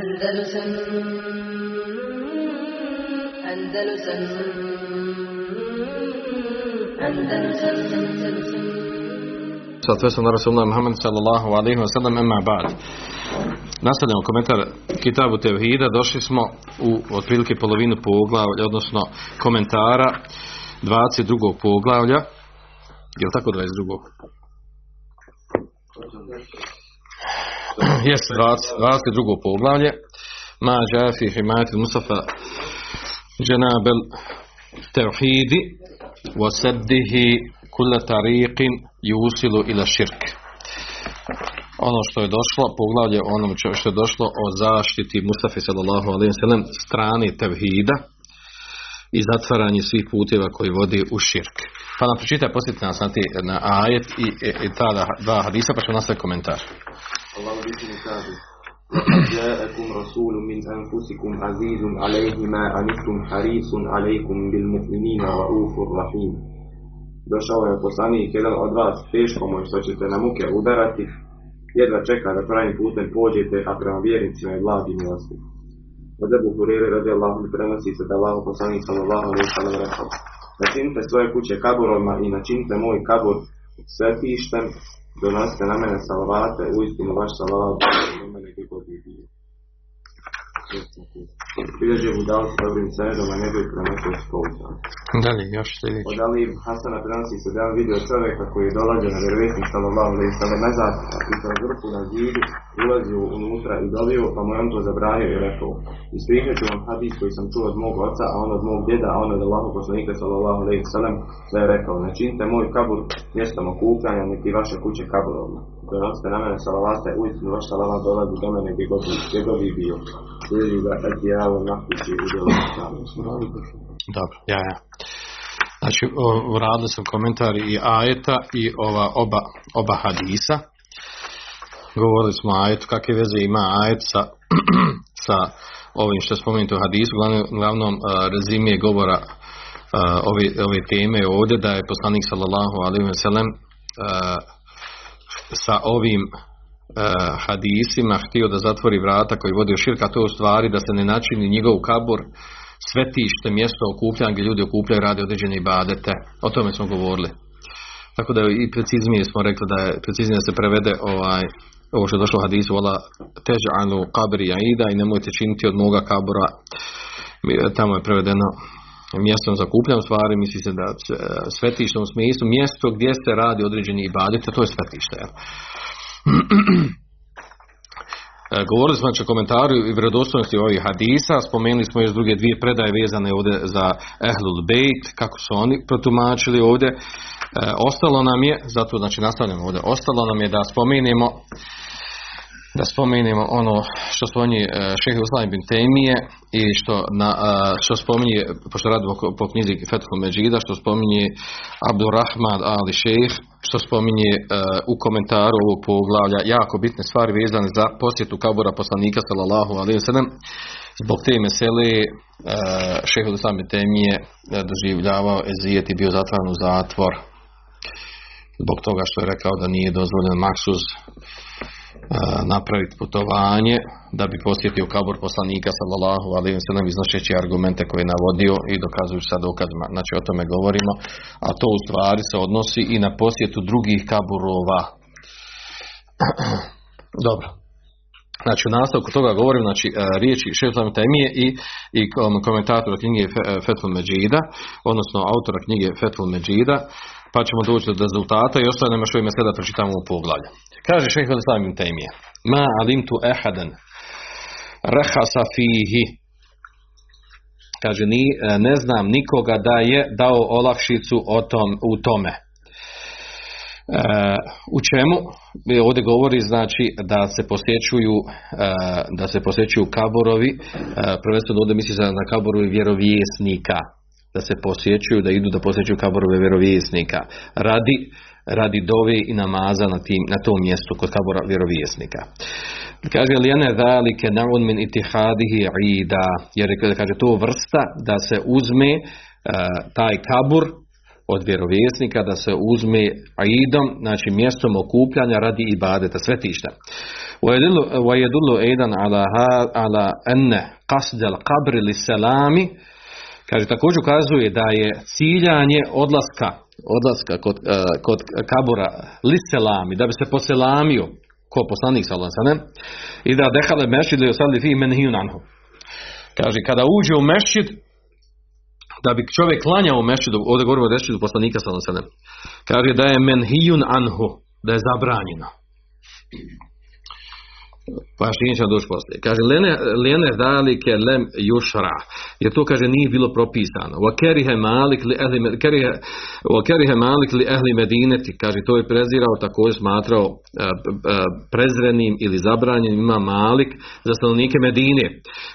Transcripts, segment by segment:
Andalusam Andalusam Andalusam Andalusam sve sam na Rasulullah Muhammed sallallahu alaihi wa sallam emma ba'd. Nastavljamo komentar Kitabu Tevhida. Došli smo u otprilike polovinu poglavlja, odnosno komentara 22. poglavlja. Je li tako 22. Jeste 20, 22. poglavlje. Ma džafi himati Mustafa dženabel tevhidi wa saddihi kulla tariqin yusilu ila širk. Ono što je došlo, poglavlje onom što je došlo o zaštiti Mustafa sallallahu alaihi sallam strani tevhida i zatvaranje svih puteva koji vodi u širk. Pa nam pročitaj, posjetite nas na, na ajet i, i, i ta dva hadisa, pa ćemo nastaviti komentar. Allah bitni kaže جاءكم رسول من أنفسكم عزيز عليه ما عنتم حريص عليكم بالمؤمنين رؤوف رحيم Došao je poslanik jedan od vas, teško mu je što ćete na muke udarati, jedva čeka da pravim putem pođete, a prema vjernicima je blagi milosti. Od Ebu Hurere radi Allah prenosi se da Allah poslanik sallallahu alaihi sallam rekao Načinite svoje kuće kaburovima i načinite moj kabur svetištem, donosite na mene salavate, uistinu vaš salavat na mene gdje god je bio. Bilježi mu dal s dobrim senedom, a ne bi prenosio s pouzdano. Dalje, još sljedeći. Od Ali ibn Hasana prenosi se da je vidio čovjeka koji je dolazio na vjerovjesnik sallallahu alaihi sallam nazad i kroz ruku na zidu ulazio unutra i dobio, pa mu je on to zabranio i rekao ispričat ću vam hadis koji sam čuo od mog oca, a on od mog djeda, a on od Allahu poslanika sallallahu alaihi sallam da je rekao načinite moj kabur mjestom okupljanja, neki vaše kuće kaburovna. Donosite na mene salavate, uistinu vaš salavat dolazi do mene gdje god, gdje god je bio. Ili ga etijavu nakući u djelu Dobro, ja, ja. Znači, uradili sam komentar i ajeta i ova oba, oba hadisa. Govorili smo o ajetu, kakve veze ima ajet sa, sa ovim što je spomenuto u hadisu, uglavnom uh, rezimije govora ove, ove teme ovdje, da je poslanik sallallahu alaihi sallam uh, sa ovim hadisima htio da zatvori vrata koji vodi u širka, to je u stvari da se ne načini njegov kabur svetište, mjesto okupljanja gdje ljudi okupljaju radi određene ibadete. O tome smo govorili. Tako da i preciznije smo rekli da je preciznije da se prevede ovaj ovo što je došlo u hadisu vola tež'alu kabri jaida i nemojte činiti od moga kabura tamo je prevedeno mjestom za kupljanje stvari misli se da svetište u smislu mjesto gdje se radi određeni ibadete to je svetište Govorili smo znači o komentaru i vjerodostojnosti ovih hadisa, spomenuli smo još druge dvije predaje vezane ovdje za Ehlul Bejt, kako su oni protumačili ovdje. E, ostalo nam je, zato znači nastavljamo ovdje, ostalo nam je da spomenemo da spomenemo ono što spominje šehe Uslan bin Temije i što, na, što spominje, pošto radi po, knjizi Fethul Međida, što spominje Abdurrahman Ali šejh, što spominje u komentaru ovog poglavlja jako bitne stvari vezane za posjetu kabura poslanika sallallahu alaihi sallam. Zbog te mesele šehe Uslan bin Temije doživljavao ezijet i bio zatvoren u zatvor zbog toga što je rekao da nije dozvoljen maksuz napraviti putovanje da bi posjetio kabor poslanika sallallahu alejhi ve sellem iznošeći argumente koje je navodio i dokazujući sa dokazima. Znači o tome govorimo, a to u stvari se odnosi i na posjetu drugih kaburova. Dobro. Znači u nastavku toga govorim znači riječi Šeflam Temije i, i komentatora knjige Fethul Međida, odnosno autora knjige Fethul Međida, pa ćemo doći do rezultata i ostane nema što ime sada pročitamo u poglavlju. Kaže šehr Islam ibn Taymije: "Ma alimtu ahadan rahasa fihi" Kaže ni ne znam nikoga da je dao olakšicu o tom, u tome. E, u čemu? Ovdje govori znači da se posjećuju e, da se posjećuju kaborovi, e, prvenstveno ovdje misli na kaborovi vjerovjesnika, da se posjećuju, da idu da posjećuju kaborove vjerovjesnika radi, radi dove i namaza na, tim, na tom mjestu kod kabora vjerovjesnika. Kaže lijene dalike naun min itihadihi ida, jer kaže to vrsta da se uzme uh, taj kabur od vjerovjesnika da se uzme idom, znači mjestom okupljanja radi ibadeta, svetišta. ويدل ويدل أيضا على ها على أن قصد القبر للسلام kaže također ukazuje da je ciljanje odlaska odlaska kod, eh, kod kabura liselami da bi se poselamio ko poslanik sallallahu i da dehale mešid li osalli fi menhijun anhu kaže kada uđe u mešid da bi čovjek klanjao u mešćidu, ovdje govorimo o mešćidu poslanika sallallahu. Kaže da je menhijun anhu, da je zabranjeno. Pojašnjenje će doći poslije. Kaže, lene, lene dalike lem jušra. Jer to, kaže, nije bilo propisano. Wa kerihe malik li ehli, kerihe, medineti. Kaže, to je prezirao, također smatrao e, e, prezrenim ili zabranjenim ima malik za stanovnike Medine.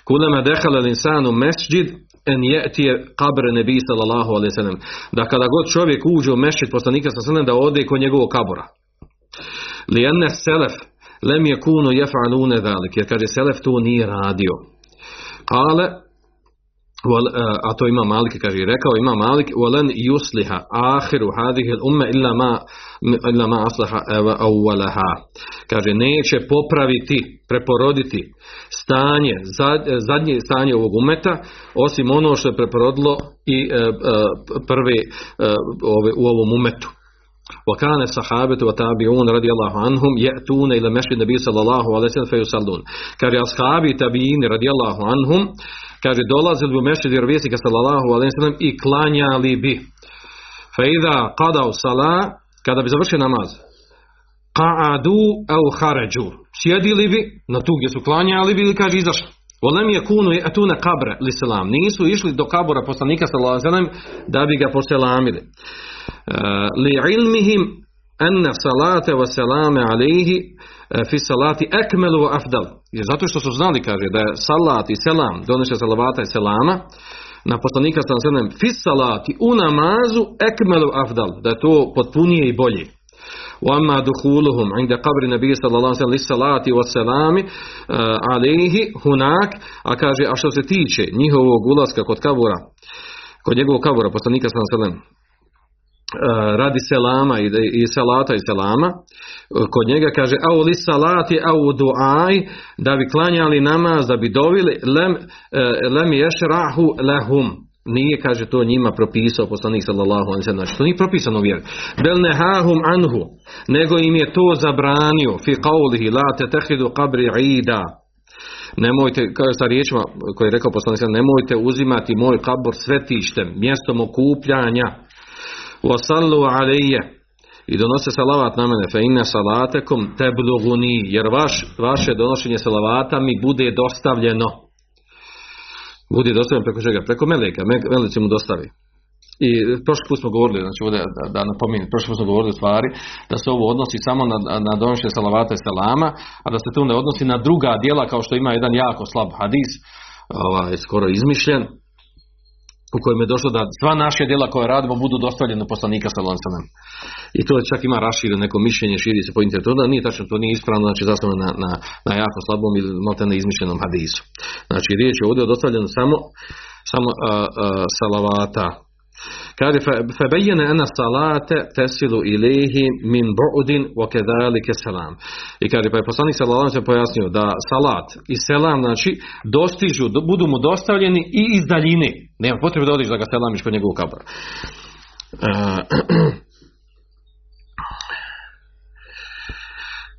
Kulema dehala linsanu mesđid en je kabre nebi sallallahu alaihi sallam. Da kada god čovjek uđe u mešćid poslanika sallallahu da ode kod njegovog kabora. Li enne selef lem je kuno jefa'alune dalik, jer kaže Selef to nije radio. Ale, a to ima Malik, kaže, rekao ima Malik, walen yusliha ahiru hadih umme illa ma, illa ma aslaha awwalaha. Kaže, neće popraviti, preporoditi stanje, zadnje stanje ovog umeta, osim ono što je preporodilo i e, e, prve e, u ovom umetu. وكان الصحابة والتابعون رضي الله عنهم يأتون إلى مسجد النبي صلى الله عليه وسلم فيصلون. كاري أصحابي تابعين رضي الله عنهم كاري دولاز إلى مسجد الرئيسي صلى الله عليه وسلم إقلانيا لي بي فإذا قضوا صلاة كذا بزبرش نماز. قعدوا أو خرجوا. سيدي لي بي نتوجي سقلانيا لي بي كاري زشن Volem je kunu je atuna kabre li selam. Nisu išli do kabura poslanika sallallahu alejhi da bi ga poselamili. li ilmihim anna salate wa salame alaihi fi salati akmelu wa afdal. Jer zato što su znali, kaže, da je salat i selam, donoše salavata i selama, na poslanika sallallahu alejhi fi salati u namazu akmelu afdal, da je to potpunije i bolje. وأما دخولهم عند قبر النبي صلى الله عليه وسلم للصلاة والسلام عليه هناك a kaže a što se tiče njihovog ulaska kod kabura kod njegovog kabura poslanika sallallahu alejhi ve sellem radi selama i, i salata i selama kod njega kaže au li salati au duaj da bi klanjali namaz da bi dovili lem, lem ješrahu lahum nije kaže to njima propisao poslanik sallallahu sellem. Znači to nije propisano vjeri. Bel nehahum anhu nego im je to zabranio. Fi qawlihi la tatakhidu qabri ida. Nemojte, kaže sa riječima koje je rekao poslanik, nemojte uzimati moj kabor svetištem, mjestom okupljanja, wasallu alejje i donose salavat na mene. Fe inne salatekom tebluguni jer vaš, vaše donošenje salavata mi bude dostavljeno bude dostavljeno preko čega? preko meleka, meleci mu dostavi i prošli put smo govorili, znači ovdje da, da napominjem, prošli put smo govorili stvari da se ovo odnosi samo na, na donošenje salavata i salama, a da se to ne odnosi na druga dijela kao što ima jedan jako slab hadis, ovaj, skoro izmišljen, u kojem je došlo da sva naša djela koje radimo budu dostavljene poslanika sallallahu alejhi I to čak ima rašireno neko mišljenje, širi se po internetu, da nije tačno, to nije ispravno, znači zasnovano na, na, na jako slabom ili na izmišljenom hadisu. Znači riječ je ovdje o samo, samo a, a, salavata. Kaže, febejene ena salate tesilu ilihi min bu'udin wa kedalike selam. I kaže, pa je poslanik sallallahu se pojasnio da salat i selam, znači, dostižu, budu mu dostavljeni i iz daljine. Nema potrebe da odiš da ga selamiš kod njegovu kabor.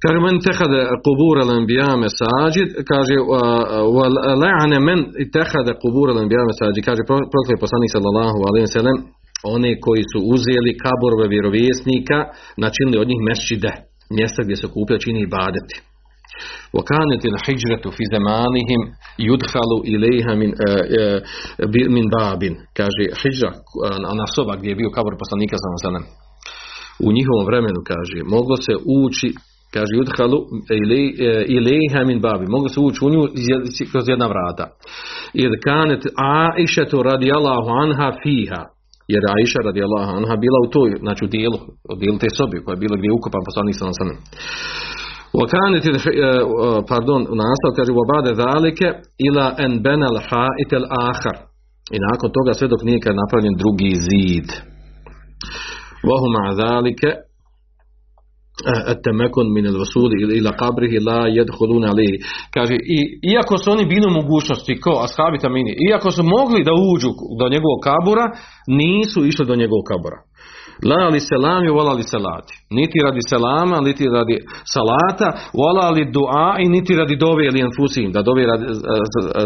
Kaže, men tehade kubura lembija mesađid, kaže, la'ane men tehade kubura lembija mesađid, kaže, prokle poslanik sallallahu alaihi sallam, one koji su uzeli kaborove vjerovjesnika, načinili od njih mesčide, mjesta gdje se kuplja čini ibadeti. وكانت الحجرة في زمانهم يدخل إليها من من باب kaže hijra ona soba gdje je bio kabor poslanika sallallahu u njihovom vremenu kaže moglo se ući kaže yudhalu ilejha min babi mogu se ući u nju kroz jedna vrata jer kanet Aisha to radijallahu anha fiha jer Aisha radijallahu anha bila u toj znači u dijelu, u dijelu te sobi koja je bila gdje je ukopan poslanik sallallahu alejhi وكانت pardon nastav kaže وبعد ذلك الى ان بنى الحائط الاخر i nakon toga sve dok nije kad napravljen drugi zid وهو مع ذلك temekon min al vasuli ila qabrihi la yadkhuluna alayhi kaže i iako su oni bili u mogućnosti ko ashabi tamini iako su mogli da uđu do njegovog kabura nisu išli do njegovog kabura La li selami, vola li selati. Niti radi selama, niti radi salata, vola li dua i niti radi dove ili da dove radi,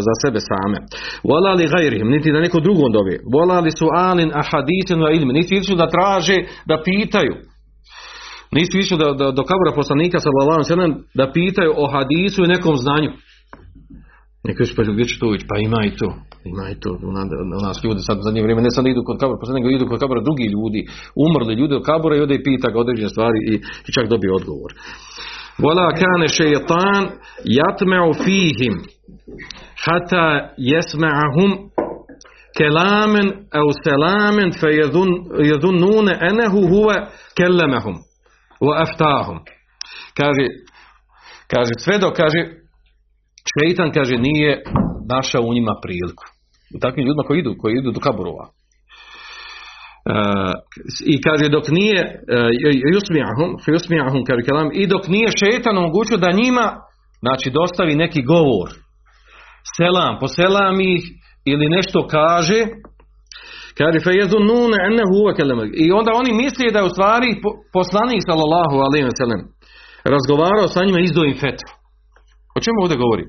za sebe same. Vola li gajrihim, niti da neko drugom dove. Vola li sualin ahadisin wa ilmi, niti išli da traže, da pitaju. Nisu išli da, da, do kabura poslanika sallallahu sellem da pitaju o hadisu i nekom znanju. Neko će pa gdje će to ići? Pa ima i to. Ima i to. U na- u nas ljudi sad u zadnje vrijeme ne sad idu kod kabura, poslanika nego idu kod kabura drugi ljudi, umrli ljudi od kabura i ode i pita ga određene stvari i, i čak dobije odgovor. Wala kane šeitan jatme'u fihim hata jesma'ahum kelamen au selamen fe jedunnune enehu huve kellemehum wa aftahum. Kaže, kaže sve dok kaže šeitan kaže nije našao u njima priliku. U takvim ljudima koji idu, koji idu do kaburova. Uh, I kaže dok nije uh, kaže kelam, i dok nije šeitan omogućio da njima znači dostavi neki govor. Selam, poselam ih ili nešto kaže Kaže fe huwa kalama. I onda oni misle da je u stvari po- poslanik sallallahu alejhi ve sellem razgovarao sa njima i izdao im fetvu. O čemu ovdje govori?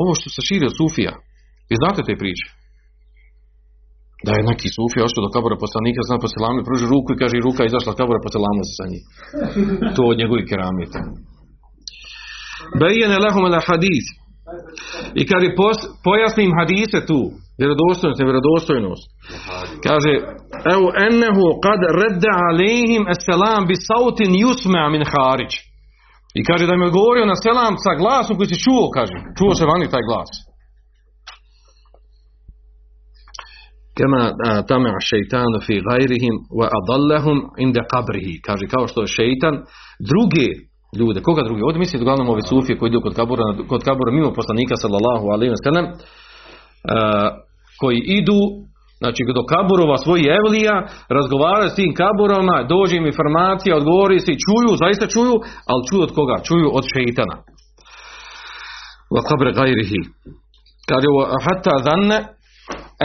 Ovo što se širi od Sufija. Vi znate te priče? Da je neki Sufija ošao do kabura poslanika, zna po selami, pruži ruku i kaže i ruka je izašla od kabura, poselamo se sa. To od njegovih keramita. Bejene lahum ala hadis. I kaže pos- pojasni im hadise tu, vjerodostojnost i vjerodostojnost. Kaže, evo ennehu kad redda alejhim esselam bi sautin yusma min harić. I kaže da mi je odgovorio na selam sa glasom koji se čuo, kaže. Čuo se vani taj glas. Kema tama šeitanu fi gajrihim wa adallahum inda qabrihi. Kaže kao što je šeitan druge ljude, koga drugi? Ovdje misli uglavnom ove sufije koji idu kod kabura, kod kabura mimo poslanika sallallahu alaihi wa sallam, koji idu Znači, do kaburova svojih evlija, razgovaraju s tim kaburama, dođe im informacija, odgovori se i čuju, zaista čuju, ali čuju od koga? Čuju od šeitana. Wa kabre gajrihi. Kaže, hatta zanne,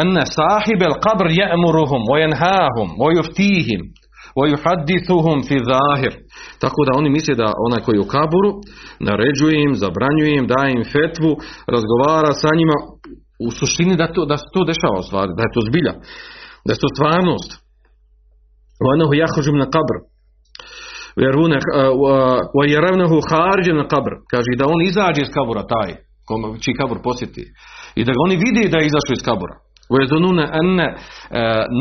enne sahibe al qabr je'muruhum, wa jenhahum, wa juftihim, wa juhaddithuhum fi zahir. Tako da oni misle da onaj koji je u kaburu, naređuje im, zabranjuje im, daje im fetvu, razgovara sa njima, u suštini da, to, da se to dešava u stvari, da je to zbilja, da je to stvarnost. وأنه يخرج من القبر ويرونه ويرونه خارج من القبر kaže da on izađe iz kabura taj kom, čiji kabur posjeti i da ga oni vide da je izašao iz kabura ويظنون أن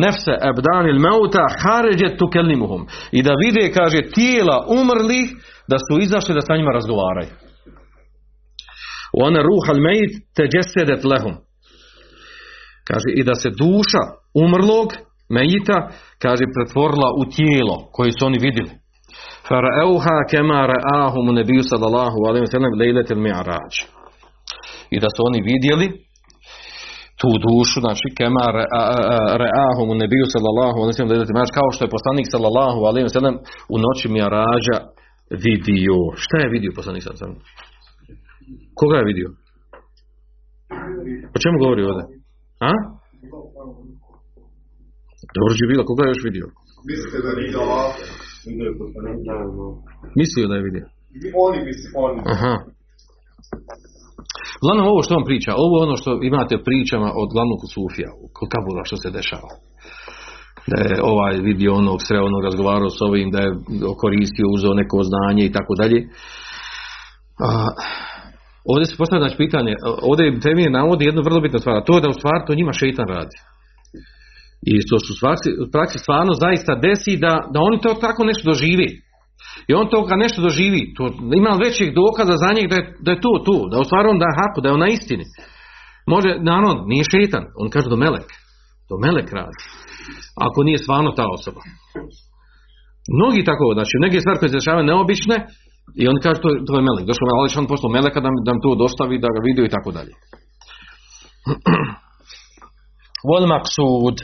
نفس أبدان الموتى خارجت تكلمهم i da vide kaže tijela umrlih da su izašli da sa njima razgovaraju وأن روح الميت تجسدت لهم kaže i da se duša umrlog mejita kaže pretvorila u tijelo koje su oni vidjeli. Farauha kama ra'ahum nabiju sallallahu alejhi ve sellem lejletel mi'raj. I da su oni vidjeli tu dušu znači kama ra'ahum nabiju sallallahu alejhi ve sellem lejletel mi'raj kao što je poslanik sallallahu alejhi ve sellem u noći mi'rađa vidio. Šta je vidio poslanik sallallahu alejhi ve sellem koga je vidio? O čemu govori ovdje a dobro bilo, koga je još vidio? Mislite da nije Allah? Mislio da je vidio. Oni se, oni. Aha. Uglavnom ovo što vam priča, ovo je ono što imate u pričama od glavnog sufija, kod Kabula što se dešava. Da je ovaj vidio onog, sreo onog, razgovarao s ovim, da je koristio, uzeo neko znanje i tako dalje. Ovdje se postavlja znači pitanje, ovdje Temije navodi jednu vrlo bitnu stvar, a to je da u stvari to njima šeitan radi. I to su u praksi stvarno zaista desi da, da oni to tako nešto doživi. I on to kad nešto doživi, to ima većih dokaza za njeg da je, da je to tu, da u stvari on da je haku, da je on na istini. Može, naravno, nije šeitan, on kaže do melek. To melek radi. Ako nije stvarno ta osoba. Mnogi tako, znači neke stvari koje se dešavaju neobične, i on kaže to, to je melek. Došao je Ali on poslao meleka da, da mi to dostavi, da ga vidio i tako dalje. Wal maksud.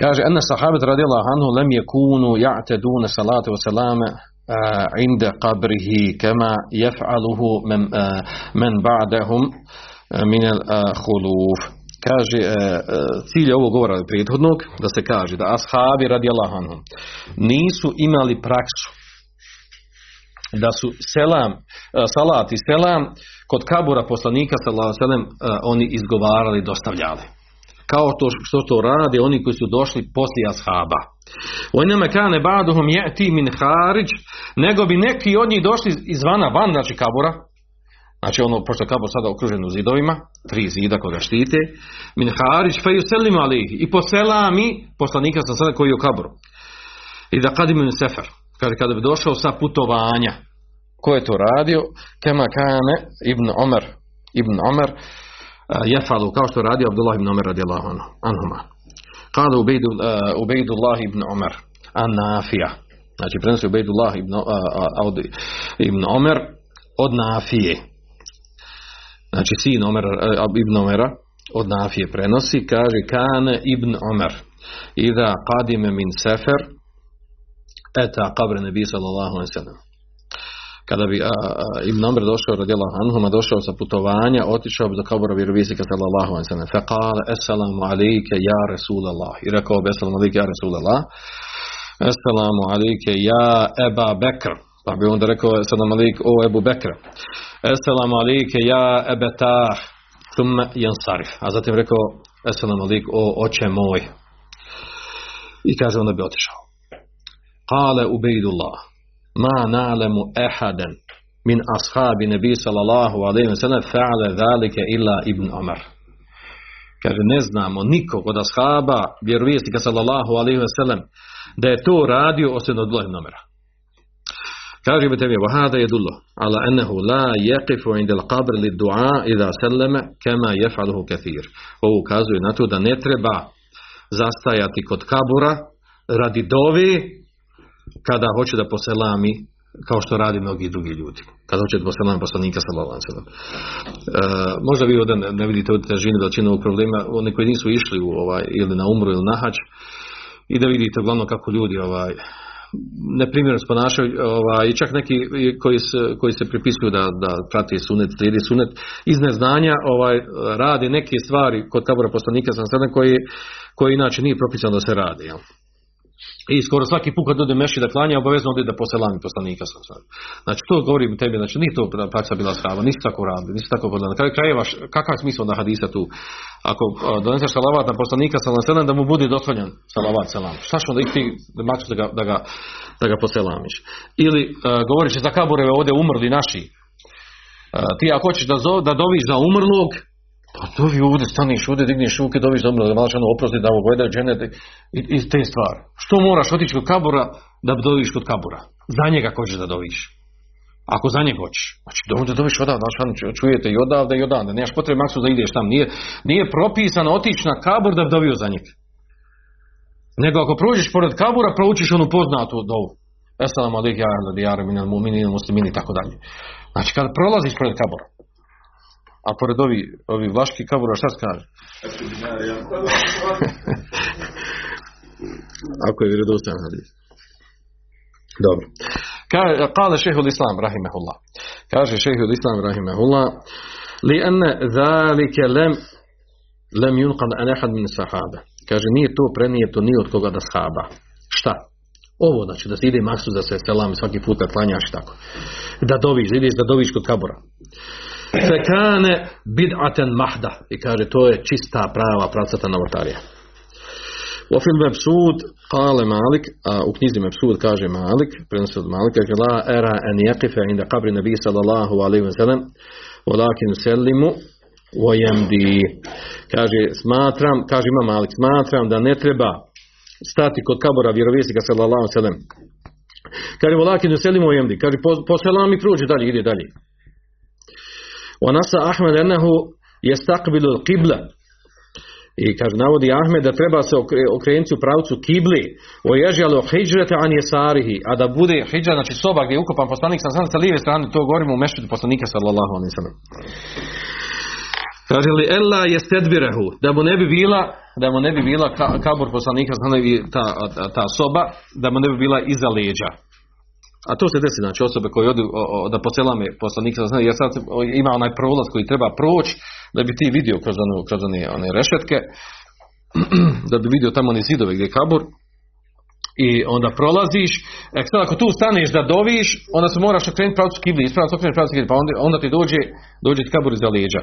Kaže, ene sahabet radijallahu anhu lem yakunu ja'tedune salatu wa salame inda qabrihi kema jef'aluhu men, eh, men ba'dahum eh, min al khuluf. Kaže, eh, eh, cilj ovog govora prethodnog, da se kaže da ashabi radijallahu anhum nisu imali praksu da su selam, eh, salat i selam kod kabura poslanika sallallahu oni izgovarali dostavljali kao to što to rade oni koji su došli poslije ashaba. Onama kane ba'duhum ya'ti min kharij, nego bi neki od njih došli izvana van znači kabura. Znači ono pošto je kabur sada okružen u zidovima, tri zida koga štite, min kharij fa yusallimu alayhi i po selami poslanika sa sada koji je u kaburu. I da kadim min sefer, kaže kada bi došao sa putovanja, ko je to radio? Kema kane ibn Omer, ibn Omer, jefalu, kao što radi Abdullah ibn Omer radijallahu anhu- anhuma. Kada Ubejdu, uh, Ubejdullah ibn Omer, an Nafija. Znači, prenosi Ubejdullah ibn, od, ibn Omer od Nafije. Znači, sin Omer, uh, ibn Omera od Nafije prenosi, kaže, kane ibn Omer. Ida qadime min sefer, eta qabre nebi sallallahu alaihi sallam kada bi a, a, Ibn Omer došao radijallahu anhuma došao sa putovanja otišao bi do kabura vjerovisnika sallallahu alejhi ve sellem fa qala assalamu alayka ya rasulallah. I rekao bi assalamu alayka ya rasulallah. Assalamu alayka ya Aba Bekr pa bi onda rekao, salam alik, o Ebu Bekra. Eselam alike, ja ebetah, tum jansarif. A zatim rekao, eselam alik, o oče moj. I kaže, onda bi otišao. Kale ubejdullah, ma na'lemu ehaden, min ashabi nebi sallallahu alaihi wa sallam, fa'ale zalike illa ibn Omar. Kaže, ne znamo nikog od ashaba, vjerovijesnika sallallahu alaihi wa sallam, da je to radio osim od Omara. Kaže bi tebi, vahada je dullo, ala ennehu la jeqifu indel qabr li dua idha selleme kema jefaluhu kathir. Ovo ukazuje na to da ne treba zastajati kod kabura radi dovi kada hoće da poselami kao što radi mnogi drugi ljudi. Kada hoće da poselami poslanika sallallahu e, možda vi ovdje ne vidite od težinu većinu ovog problema, oni koji nisu išli u ovaj, ili na umru ili na hač, i da vidite uglavnom kako ljudi ovaj, neprimjerno se ponašaju ovaj, čak neki koji se, koji se pripisuju da, da prati sunet, slijedi sunet iz neznanja ovaj, radi neke stvari kod kabura poslanika sellem koji, koji inače nije propisano da se radi. Jel? I skoro svaki put kad ode meši da klanja, obavezno ode da poselami poslanika. Znači to govorim tebi, znači nije to praksa bila shaba, nisi tako radili, nisi tako podali. Na kraju krajeva, kakav je smisao da hadisa tu? Ako doneseš salavat na poslanika sam sedam da mu bude dosvoljen salavat selam. Šta što onda ti da ga, da ga, da ga poselamiš? Ili a, govoriš za kabureve ovdje umrli naši. Ti ako hoćeš da, da doviš za umrlog, pa dovi ovdje, staniš ovdje, digneš ruke, doviš umrlog, da malo ono oprosti, da mu gleda džene i, i te stvari. Što moraš otići kod kabura da doviš kod kabura? Za njega hoćeš da doviš. Ako za njega hoćeš. Znači, da doviš odavde, znači, čujete i odavde i odavde. Nemaš potrebe maksu da ideš tam. Nije, nije propisano otići na kabur da bi dovio za njega. Nego ako prođeš pored kabura, proučiš onu poznatu dovu. Ya ahla diyara minal mu'minina muslimini i tako dalje. Znači kada prolaziš pored kabura, a pored ovi, ovi vlaški kabura šta se kaže? Ako je vjerodostojan hadis. Dobro. Kale šehhul islam rahimehullah. Kaže šehhul islam rahimehullah li ene zalike lem lem yunqad an ahad min sahaba. Kaže nije to prenijeto ni od koga da shaba. Šta? Ovo znači da se ide maksu da se selam svaki put da klanjaš tako. Da doviš, da ideš da doviš kod kabura Fekane bid'aten mahda. I kaže to je čista prava pravcata novotarija. وفي المبسوط قال مالك u knjizi Mebsud kaže Malik prenosi od Malika kaže la era an yaqifa inda qabri nabi sallallahu alejhi ve sellem walakin sallimu wa yamdi kaže smatram kaže ima Malik smatram da ne treba stati kod kabura vjerovjesnika sallallahu alejhi ve sellem kaže walakin sallimu wa yamdi kaže po, po selami prođe dalje ide dalje ونص أحمد أنه يستقبل القبلة I kaže, navodi Ahmed da treba se okrenuti u pravcu kibli, o ježjalo hijđrete an jesarihi, a da bude hijđa, znači soba gdje je ukopan poslanik sa sa lijeve strane, to govorimo u mešćidu poslanika sallallahu alaihi sallam. Kaže li Ella je stedbirehu, da mu ne bi bila, da mu ne bi bila ka- kabur poslanika, znači i ta, ta soba, da mu ne bi bila iza leđa. A to se desi, znači osobe koje odu da poselame poslanika, znači, jer sad ima onaj prolaz koji treba proći, da bi ti vidio kroz, onu, kroz one, one rešetke, da bi vidio tamo one zidove gdje je kabur, i onda prolaziš, e sad ako tu staneš da doviš, onda se moraš okrenuti pravcu kibli, ispravno se okrenuti pravcu kibli, pa onda, onda ti dođe, dođe ti kabur iza leđa.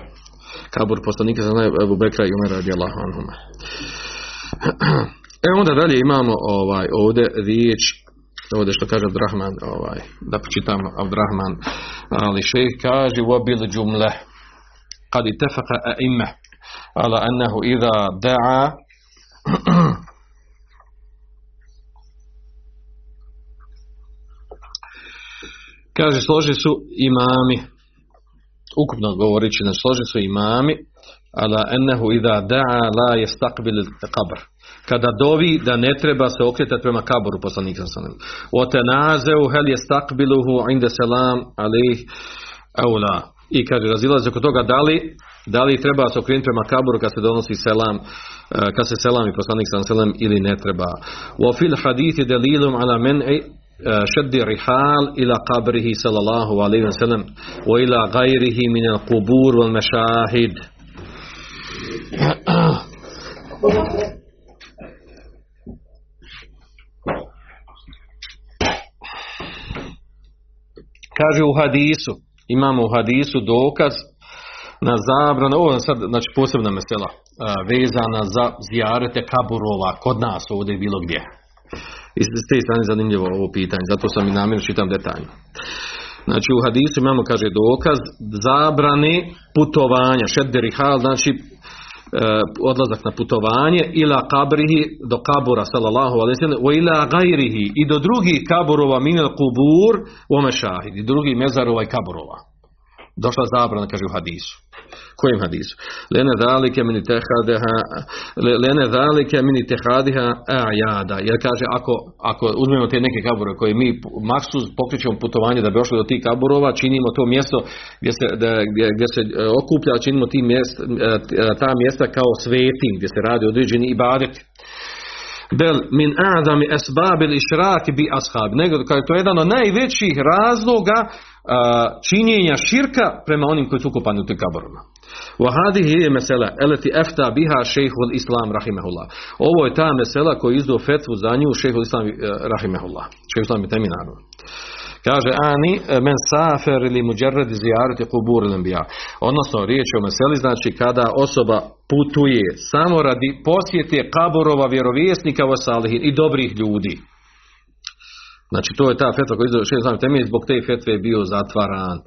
Kabur poslanika za Ebu Bekra i Umera anhuma. E onda dalje imamo ovaj ovdje riječ ovdje što kaže Abdurrahman, ovaj, da pročitam Abdurrahman, ali šejh kaže wabil džumle kad itefaka a'imma ala annahu idha da'a Kaže, složi su imami, ukupno govoreći, znači složi su imami, ala ennehu ida da'a la jestaqbil qabr. Kada dovi da ne treba se okretati prema kaboru poslanika sallam. O tenazeu hel jestaqbiluhu inda selam alih aula. I kaže, razilaze oko toga da li, da li treba se okrenuti prema kaboru kad se donosi selam, eh, kad se selam i poslanik sallam ili ne treba. Wa fil hadithi delilum ala men'i شد الرحال إلى قبره صلى الله عليه وسلم وإلى غيره من القبور والمشاهد kaže u hadisu imamo u hadisu dokaz na zabranu, ovo je sad znači posebna mesela vezana za zijarete kaburova kod nas ovdje bilo gdje i s te strane zanimljivo ovo pitanje, zato sam i namjerno čitam detaljno. Znači u hadisu imamo, kaže, dokaz zabrane putovanja, šedderi hal, znači e, odlazak na putovanje, ila kabrihi do kabura, sallallahu sallam, o ila gajrihi, i do drugih kaburova, minel kubur, u šahid, i drugih mezarova i kaburova. Došla zabrana, kaže u hadisu. Kojem hadisu? Lene zalike mini tehadeha, lene zalike mini tehadiha ajada. Jer kaže, ako, ako uzmemo te neke kabure koje mi maksuz pokrećemo putovanje da bi došli do tih kaburova, činimo to mjesto gdje se, da, gdje, gdje se e, okuplja, činimo ti mjest, e, ta mjesta kao svetim, gdje se radi određeni ibadeti bel min adami esbabil išrak bi ashab. Nego kao je to jedan od najvećih razloga činjenja širka prema onim koji su ukopani u tim kaborima. Wa hadihi je mesela eleti efta biha šejhul islam rahimehullah. Ovo je ta mesela koju izdao fetvu za nju šejhul islam eh, rahimehullah. Šejhul islam je teminarno. Kaže ani men safer ili muđerred zijarati kubur lembija. Odnosno riječ je o meseli znači kada osoba putuje samo radi posjete kaborova vjerovjesnika vasalihin i dobrih ljudi. Znači to je ta fetva koja izgleda šest znamenja temije, zbog te fetve je bio zatvaran.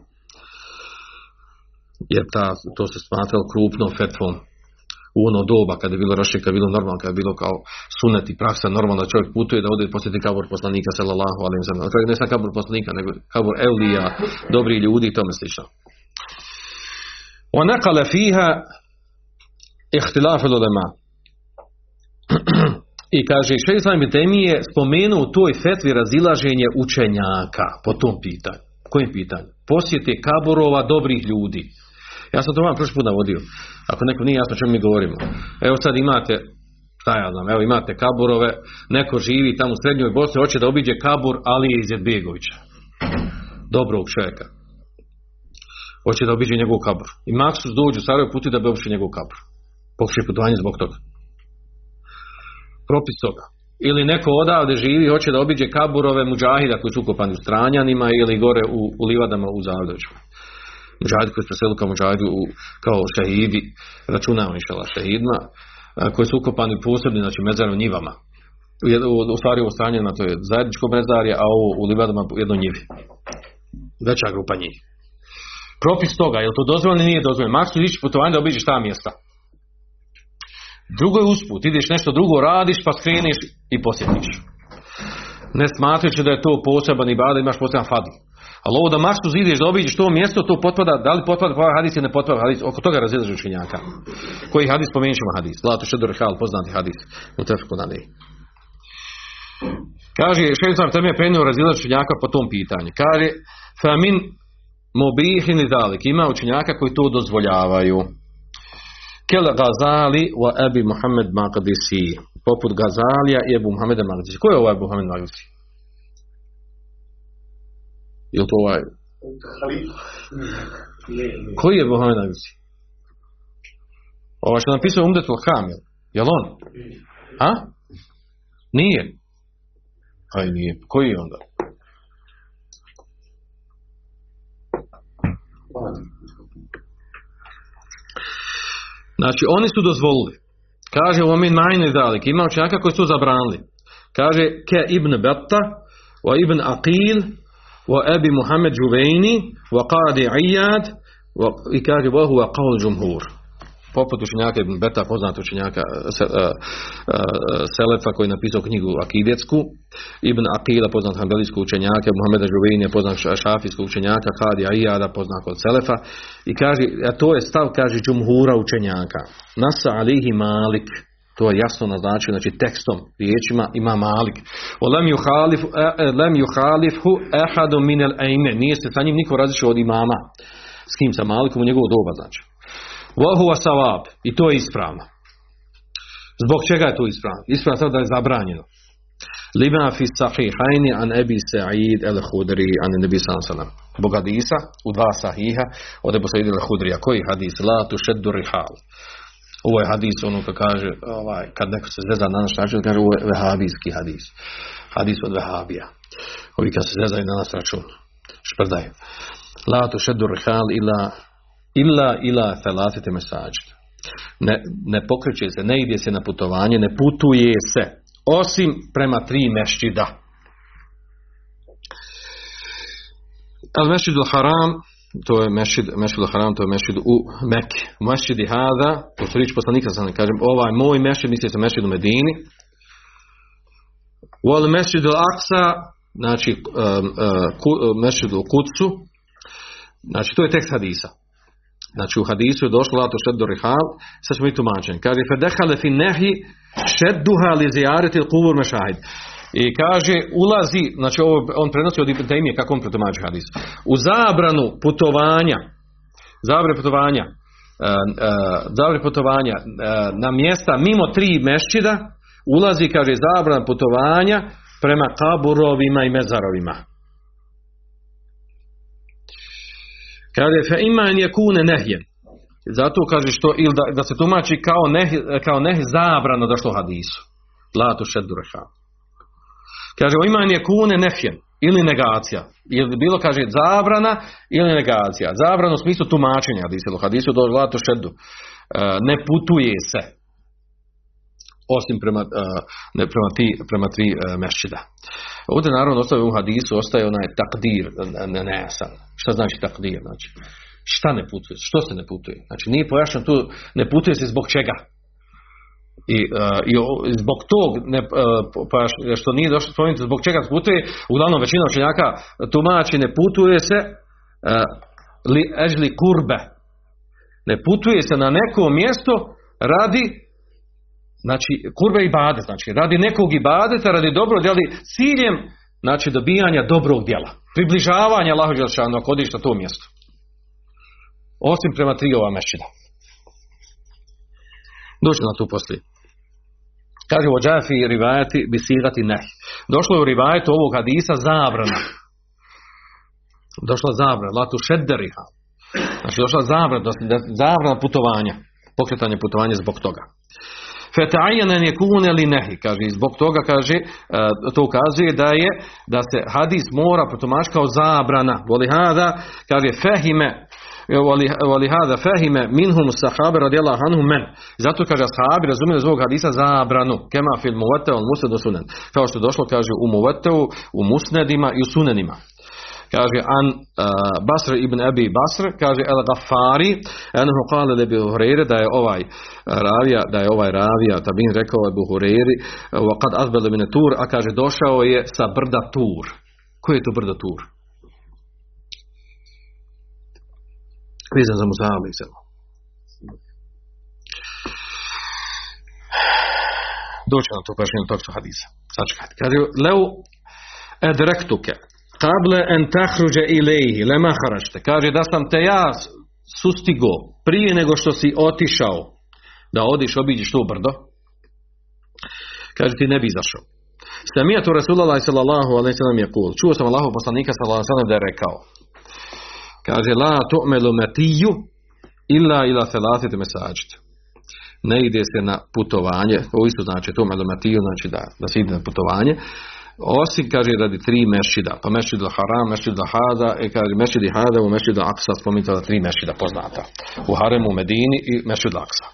Jer ta, to se smatralo krupnom fetvom u ono doba kada je bilo rašće, kada je bilo normalno, kada je bilo kao sunet i praksa normalno da čovjek putuje da ode posjeti kabor poslanika sallallahu alaihi wa sallam. Ne sam kabor poslanika, nego kabor evlija, dobri ljudi i tome slično. Wa nakala fiha ihtilaf ulema. I kaže, šeji sami je spomenuo u toj fetvi razilaženje učenjaka po tom pitanju. Kojim pitanju? Posjete kaburova dobrih ljudi. Ja sam to vam prošli put navodio. Ako neko nije jasno čemu mi govorimo. Evo sad imate, šta ja znam, evo imate kaburove, neko živi tamo u srednjoj Bosni, hoće da obiđe kabur Ali iz Jedbegovića. Dobrog čovjeka. Hoće da obiđe njegov kabur. I Maksus dođu u Sarajevo puti da bi obišao njegov kabur. Pokušaj putovanje zbog toga propis toga. Ili neko odavde živi hoće da obiđe kaburove muđahida koji su ukopani u Stranjanima ili gore u, u livadama u Zavdovićima. Muđahidi koji su preselu kao muđahidi u, kao šehidi, računamo išala šehidima, koji su ukopani posebni, znači mezarom njivama. U, u, u stvari u Stranjanima to je zajedničko mezarje, a ovo u livadama jedno njivi. Veća grupa njih. Propis toga, je li to dozvoljeno nije dozvoljeno? Maksu ići putovanje da obiđeš ta mjesta. Drugo je usput, ideš nešto drugo radiš pa skreniš i posjetiš. Ne smatrajući da je to poseban ibada, imaš poseban fadl. Ali ovo da maksu ideš da obiđeš to mjesto, to potpada, da li potpada pa hadis ili ne potpada hadis, oko toga razilaže učenjaka. Koji hadis, spomenut ćemo hadis. Latu šedur hal, poznati hadis. U tefku na nej. Kaže, šest sam teme prenio razilaže učenjaka po tom pitanju. Kaže, famin mobihin i dalik. Ima učenjaka koji to dozvoljavaju. Kel Gazali wa Ebi Muhammed Maqdisi. Poput Gazalija i Ebu Muhammeda Maqdisi. Ko je ovaj Ebu Muhammed Maqdisi? Je li to ovaj? Koji je Ebu Muhammed Maqdisi? Ovaj što napisao Umdetul Hamil. Je li on? A? Nije. Aj nije. Koji je onda? Znači, oni su dozvolili. Kaže, u omin majne dalik. Ima učenjaka koji su zabranili. Kaže, ke ibn Batta, wa ibn Aqil, wa ebi Muhammed Juvejni, wa qadi Iyad, i kaže, wa huwa qawl džumhur. Poput učenjaka Ibn Beta, poznat učenjaka se, uh, uh, Selefa koji je napisao knjigu Akidetsku, Ibn Aqila, poznat hambelijskog učenjaka, Muhammeda Žuvejnija, poznat ša- šafijskog učenjaka, Hadija Ijada, poznat kod Selefa, i kaže, a to je stav, kaže, džumhura učenjaka. Nasa alihi malik, to je jasno naznačio, znači tekstom, riječima ima malik. O lem yuhalifu, e, e, lem ehadu minel ejme, nije se sa njim niko različio od imama. S kim sa malikom u njegovo doba, znači. Wahuwa savab. I to je ispravno. Zbog čega je to ispravno? Ispravno sad da je zabranjeno. Lima fi sahihajni an Ebi Sa'id el Hudri an Nebi Sansalam. Zbog hadisa u dva sahiha od Ebu Sa'id el Hudrija. Koji hadis? La tu šeddu rihal. Ovo je hadis, ono kad kaže, ovaj, kad neko se zeza na naš račun, kaže ovo je vehabijski hadis. Hadis od vehabija. Ovi kad se zezaju na nas račun. Šprdaju. La tu šeddu rihal ila illa ila felatite mesađid. Ne, ne pokreće se, ne ide se na putovanje, ne putuje se, osim prema tri mešćida. Al mešćidu haram, to je mešćid, mešćidu haram, to je mešćid u Mekke. Mešćidi hada, to su riječ poslanika, sam ne kažem, ovaj moj mešćid, misli se mešćid u Medini. Wal mešćidu aksa, znači um, uh, mešćidu u Kudsu, znači to je tekst hadisa. Znači u hadisu je došlo lato šeddu rihal, sad ćemo i tumačen. Kaže, fedehale fi nehi šedduha li zijareti kubur mešahid. I kaže, ulazi, znači ovo on prenosi od Taymije, kako on protumači hadis. U zabranu putovanja, zabranu putovanja, uh, uh, putovanja uh, na mjesta mimo tri mešćida, ulazi, kaže, zabrana putovanja prema kaburovima i mezarovima. Kaže, fe ima je kune nehjen. Zato kaže što, ili da, da se tumači kao neh, kao neh zabrano došlo hadisu. La tu šeddu. Kaže, o iman je kune nehjen. Ili negacija. Ili bilo kaže zabrana ili negacija. Zabrano u smislu tumačenja hadisa. U hadisu do la tu šeddu. E, ne putuje se. Osim prema, e, ne, prema, ti, prema tri e, mešćida. Ovdje naravno ostaje u hadisu, ostaje onaj takdir ne, nejasan. Šta znači takdir? Znači, šta ne putuje? Što se ne putuje? Znači, nije pojašnjeno tu, ne putuje se zbog čega. I, i zbog tog ne, pojaš- što nije došlo spomenuti zbog čega putuje, uglavnom većina učenjaka tumači ne putuje se li ežli kurbe. Ne putuje se na neko mjesto radi znači kurbe i bade, znači radi nekog ibadeta, radi dobrog djela, ciljem znači dobijanja dobrog djela, približavanja Allahu Đelšanu ako odiš na to mjesto. Osim prema tri ova mešćina. Doći na tu poslije. Kaže o džafi rivajati bi sigati neh. Došlo je u rivajetu ovog hadisa zabrana. Došla zabrana, latu šedderiha. Znači došla zabrana, zabrana putovanja. Pokretanje putovanja zbog toga. Feta'ajanen je kune li nehi, kaže, zbog toga, kaže, e, to ukazuje da je, da se hadis mora protumaš kao zabrana. Voli hada, kaže, fehime, voli hada fehime minhum sahabe radijallahu anhum men. Zato kaže ashabi razumijeli iz ovog hadisa zabranu. Kema fil muvateu, musned u sunen. Kao što je došlo, kaže, u muvateu, u musnedima i u sunenima kaže an uh, Basr ibn Abi Basr kaže El Ghaffari anahu qala li Abu Hurajra da je ovaj ravija da je ovaj ravija tabin rekao Abu Hurajri wa qad azbala min Tur a kaže došao je sa brda Tur. Ko je to brdo Tur? Vezan za Musa alejhi selam doći na to pašnjenje tog su hadisa. Sačekajte. Kaže leu edrektuke Kable en tahruđe ilaihi, lema haračte. Kaže da sam te ja sustigo prije nego što si otišao. da odiš, obiđiš to brdo, kaže ti ne bi izašao. Samijatu Rasulallah sallallahu alaihi sallam je kul. Čuo sam Allahu poslanika sallallahu alaihi sallam da je rekao. Kaže, la tu'melu metiju illa ila selasiti mesađit. Ne ide se na putovanje, ovo isto znači tu'melu metiju, znači da, da se ide na putovanje, osim, kaže, radi tri mešida. Pa mešid haram, mešid hada, i kaže, mešid hada u mešid aksa, spomenuta tri mešida poznata. U haremu, Medini i mešid aksa.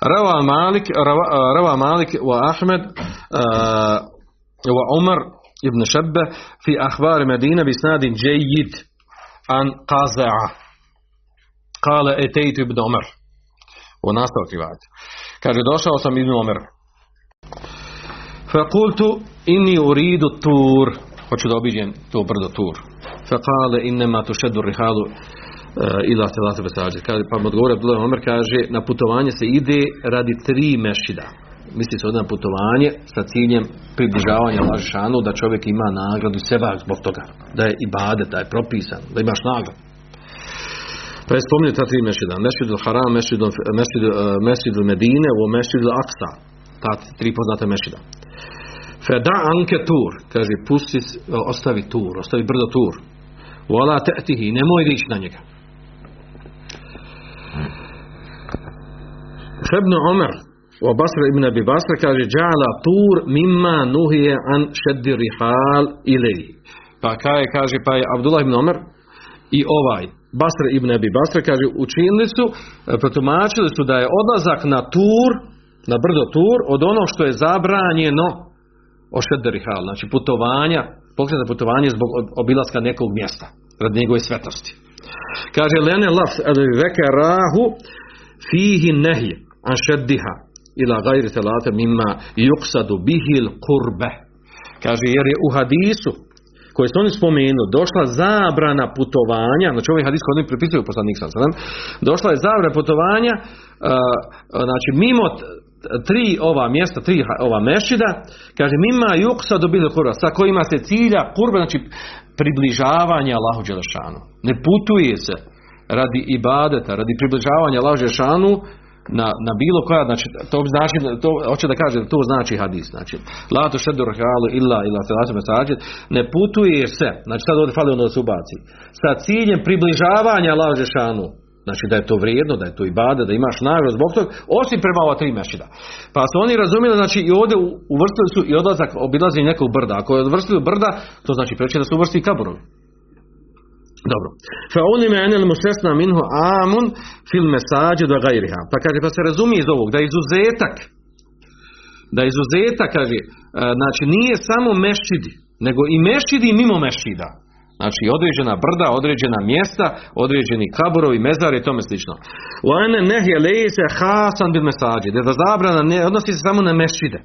Rava Malik, Rava, Rava Malik wa Ahmed uh, wa Umar ibn Shabbe fi ahbar Medina bi snadin džejid an qaza'a. Kale etejtu ibn Umar. U nastavak. Kaže, došao sam ibn Umar. Fakultu inni uridu tur. Hoću da obiđem to brdo tur. Fakale innema tušedu rihalu ila selate besađe. Pa mu odgovore Abdullah Omer kaže, na putovanje se ide radi tri mešida. Misli se ovdje na putovanje sa ciljem približavanja Lažešanu, da čovjek ima nagradu seba zbog toga. Da je ibadet, da je propisan, da imaš nagradu. Pa je spominje ta tri mešida. Mešid haram mešid, mešid, mešid Medine, o mešid Aksa. Ta tri poznate mešida. Feda anke tur, kaže, pusti, ostavi tur, ostavi brdo tur. Wala ta'tihi, nemoj ići na njega. Ibn Umar wa Basra ibn Abi Basra kaže Ja'ala tur mimma nuhije an šeddi rihal ilej. Pa kaže, kaže pa je Abdullah ibn Umar i ovaj Basra ibn Abi Basra kaže učinili su, protumačili su da je odlazak na tur, na brdo tur od ono što je zabranjeno o šeddi rihal, znači putovanja, pokreta putovanje zbog obilaska nekog mjesta, radi njegove svetosti. Kaže lene laf veke rahu fihi nehje an šeddiha ila gajri telate mimma yuksadu bihil kurbe. Kaže jer je u hadisu koji su oni spomenu, došla zabrana putovanja, znači ovaj hadis koji oni pripisuju poslanik sam došla je zabrana putovanja, znači mimo tri ova mjesta, tri ova mešida, kaže mima yuksa dobili kurba, sa kojima se cilja kurba, znači približavanja Allahu Đelešanu. Ne putuje se radi ibadeta, radi približavanja Allahu Đelešanu na, na bilo koja, znači to znači, to hoće da kaže to znači hadis, znači la tu šedu rahalu illa selatu mesađe, ne putuje se, znači sad ovdje fali ono da se ubaci, sa ciljem približavanja Allahu Đelešanu, Znači da je to vrijedno, da je to i bada, da imaš nagradu zbog toga, osim prema ova tri mešida. Pa su oni razumjeli, znači i ovdje uvrstili su i odlazak obilazenje nekog brda. Ako je uvrstili brda, to znači preće da su uvrstili kaburovi. Dobro. Fa ulime enel musesna minhu amun fil mesađe do gajriha. Pa kaže, pa se razumije iz ovog, da je izuzetak, da je izuzetak, kaže, znači nije samo mešidi, nego i mešidi mimo mešida. Znači određena brda, određena mjesta, određeni kaburovi, mezari i tome slično. U ane nehje lejse hasan bil mesađi, da zabrana ne odnosi se samo na mešide.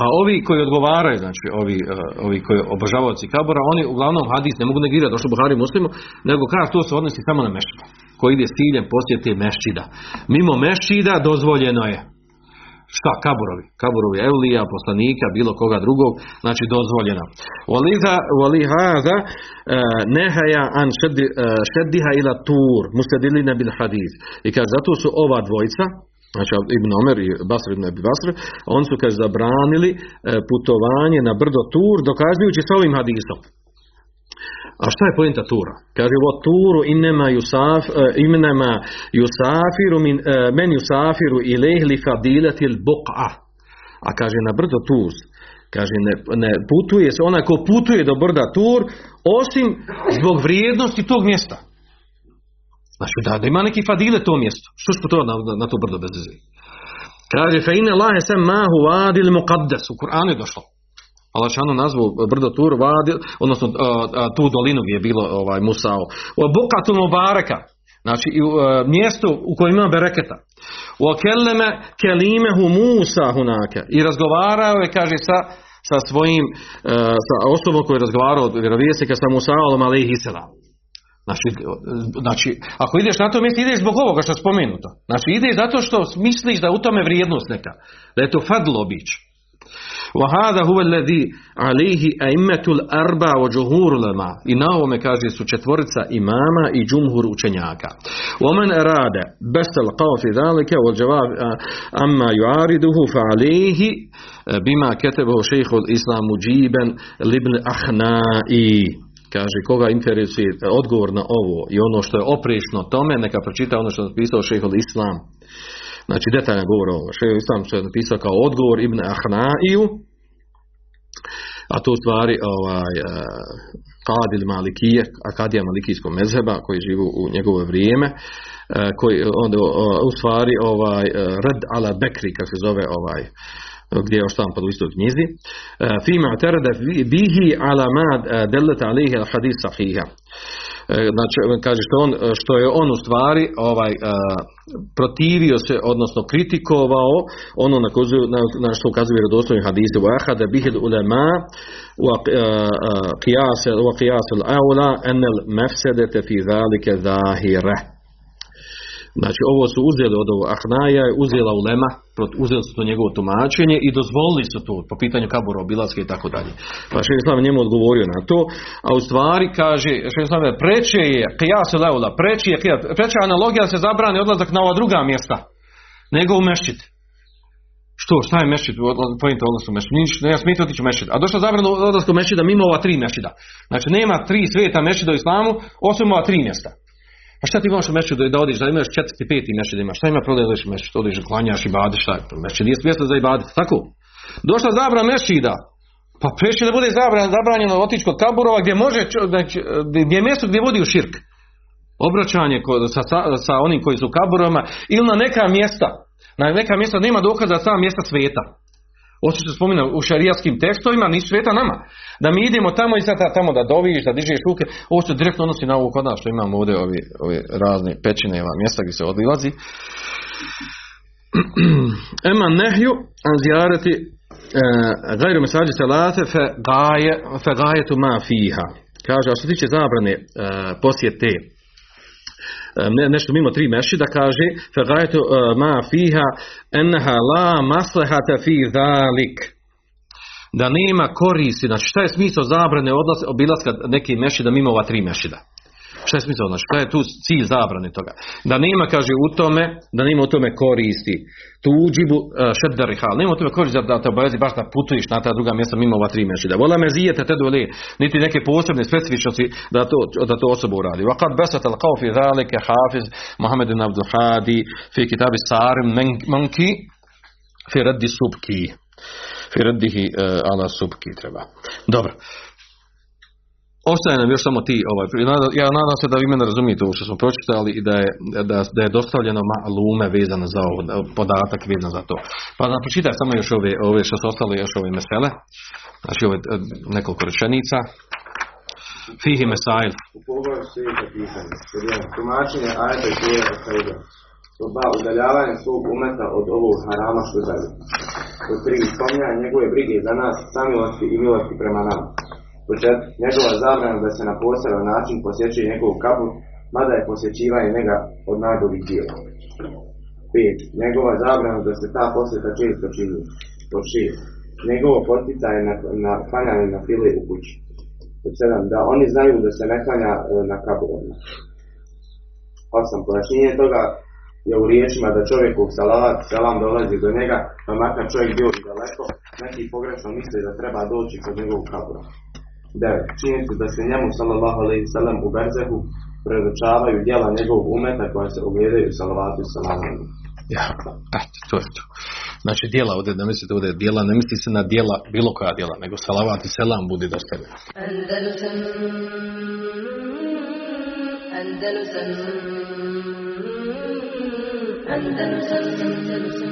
A ovi koji odgovaraju, znači ovi, uh, ovi koji obožavaoci kabura, oni uglavnom hadis ne mogu negirati, došlo Buhari muslimu, nego kaže to se odnosi samo na mešide. Koji ide s ciljem posjeti mešida. Mimo mešida dozvoljeno je šta kaburovi, kaburovi evlija, poslanika, bilo koga drugog, znači dozvoljeno. Waliza walihaza nehaja an šeddiha ila tur, mustadilina bil hadis. I kaže, zato su ova dvojica, znači Ibn Omer i Basr ibn Abi Basr, oni su kaže zabranili putovanje na brdo tur, dokazujući s ovim hadisom. A šta je pojenta tura? Kaže vo turu inema yusaf inema yusafiru min men yusafiru ilayhi li fadilatil buqa. A kaže na brdo Tur, kaže ne, ne putuje se onaj ko putuje do brda Tur osim zbog vrijednosti tog mjesta. Znači da, da ima neki fadile to mjesto. Što što to na, na to brdo bez? Kaže fe inna Allahe sem mahu vadil muqaddas. U Kur'anu je došlo. Allah šanu nazvu brdo Tur vadi, odnosno tu dolinu gdje je bilo ovaj Musao. Bukatu Mubareka, znači u mjestu u kojem ima bereketa. O kelleme kelimehu Musa hunake. I razgovarao je, kaže, sa, sa svojim, sa osobom koji je razgovarao od vjerovijesnika sa Musaom alaihi salam. Znači, znači, ako ideš na to mjesto, ideš zbog ovoga što je spomenuto. Znači, ideš zato što misliš da u tome vrijednost neka. Da je to fadlo bić. وهذا هو الذي عليه أئمة الأربع وجمهور العلماء i na ovome kaže su četvorica imama i džumhur učenjaka ومن أراد بس القول في ذلك والجواب أما يعارضه فعليه بما كتبه شيخ الإسلام مجيبا لابن أخنائي kaže koga interesuje odgovor na ovo i ono što je oprešno tome neka pročita ono što je napisao šehol Islam znači detaljan govor ovo šehol Islam što je napisao kao odgovor Ibn Ahnaiju a to u stvari ovaj, Kadil Malikije, Akadija Malikijskog mezheba koji živu u njegovo vrijeme, koji onda u stvari ovaj Red ala Bekri, kako se zove ovaj gdje je oštan u istoj knjizi fima terada bihi ala ma delet alihi al hadis sahiha znači kaže što on što je on u stvari ovaj protivio se odnosno kritikovao ono na, kozu, na, na što ukazuje vjerodostojni hadisi wa ahada bihi ulema wa qiyas wa qiyas al aula an al mafsadata fi zalika zahira Znači ovo su uzeli od ovo Ahnaja, uzela ulema, uzeli su to njegovo tumačenje i dozvolili su to po pitanju kabura, obilaske i tako dalje. Pa še Islam njemu odgovorio na to, a u stvari kaže, še Islam je preče je, kijas leula, preče je, preče analogija da se zabrani odlazak na ova druga mjesta, nego u mešćit. Što, šta je mešćit, pojente odlasku mešćit, ne smijete otići u mešćit. A došla zabrana odlasku mešćida mimo ova tri mešćida. Znači nema tri sveta mešćida u islamu, osim ova tri mjesta. Šta ti imaš u mešćidu da odiš, da imaš četvrti, peti mešćid imaš, šta ima problem da odiš u mešćid, odiš, klanjaš i badiš, šta je to, mešćid je mjesto za ibadit, tako? Došla zabran mešćida, pa preći da bude zabran, zabranjeno otići kod kaburova gdje može, gdje je mjesto gdje vodi u širk. Obraćanje sa, sa, sa onim koji su u kaburovima ili na neka mjesta, na neka mjesta nema dokaza da sama mjesta sveta. Osim što spomina u šarijaskim tekstovima nisu sveta nama. Da mi idemo tamo i sad tamo da doviš, da dižeš ruke. Ovo se direktno odnosi na ovo kod nas što imamo ovdje ovi, ovi razne pećine, mjesta gdje se odlazi. Ema nehju an zijareti gajru mesađi salate fe, gaje, fe gajetu ma fiha. Kaže, a što tiče zabrane posjete ne, nešto mimo tri mešida kaže fagajetu ma fiha enha la maslehata fi zalik. Da nema koristi znači šta je smisao zabrane odlas, obilaska neki mešida mimo ova tri mešida Šta je smisao? Znači, šta je tu cilj zabrane toga? Da nema, kaže, u tome, da nema u tome koristi. Tu uđibu uh, šeddarihal. Nema u tome koristi da, da te obavezi baš da putuješ na ta druga mjesta mimo ova tri mešida. Vola me zijete te dole, niti neke posebne specifičnosti da to, da to osoba uradi. Wa kad besat al kao fi zalike hafiz Mohamed ibn Abdul Hadi fi kitabi Sarim Manki fi raddi subki. Fi raddihi uh, ala subki treba. Dobro. Ostaje nam još samo ti, ovaj, ja nadam se da vi mene razumijete ovo što smo pročitali i da je, da, da je dostavljeno malume vezano za ovo, podatak vezan za to. Pa da pročitaj samo još ove, ove što su ostale još ove mesele, znači ove nekoliko rečenica. Fihi mesail. U pogledu svijeta pitanja, tumačenje ajeta i tijela Sauda. Pod dva, udaljavanje svog umeta od ovog harama što želi. Pod tri, spominjanje njegove brige za nas, samilosti i milosti prema nama. Njegova zabrana da se na poseban način posjećuje njegov kabur, mada je posjećivanje njega od najboljih dijela. 5. Njegova zabrana da se ta posjeta često čini. Pod 6. Njegovo poticanje na, na klanjanje na file u kući. Pod 7. Da oni znaju da se ne klanja na kaburovima. 8. Pojašnjenje toga je u riječima da čovjekov salavat, salam dolazi do njega, pa makar čovjek bio i daleko, neki pogrešno misle da treba doći kod njegovog kabura. 9. Činjenicu da se njemu, sallallahu alaihi sallam, u berzehu predočavaju djela njegovog umeta koja se ogledaju salavatu i salamu. Ja, eto, to je to. Znači djela ovdje, ne mislite ovdje djela, ne misli se na djela, bilo koja djela, nego salavat i selam budi dostavljen. Andalusam Andalusam Andalusam Andalusam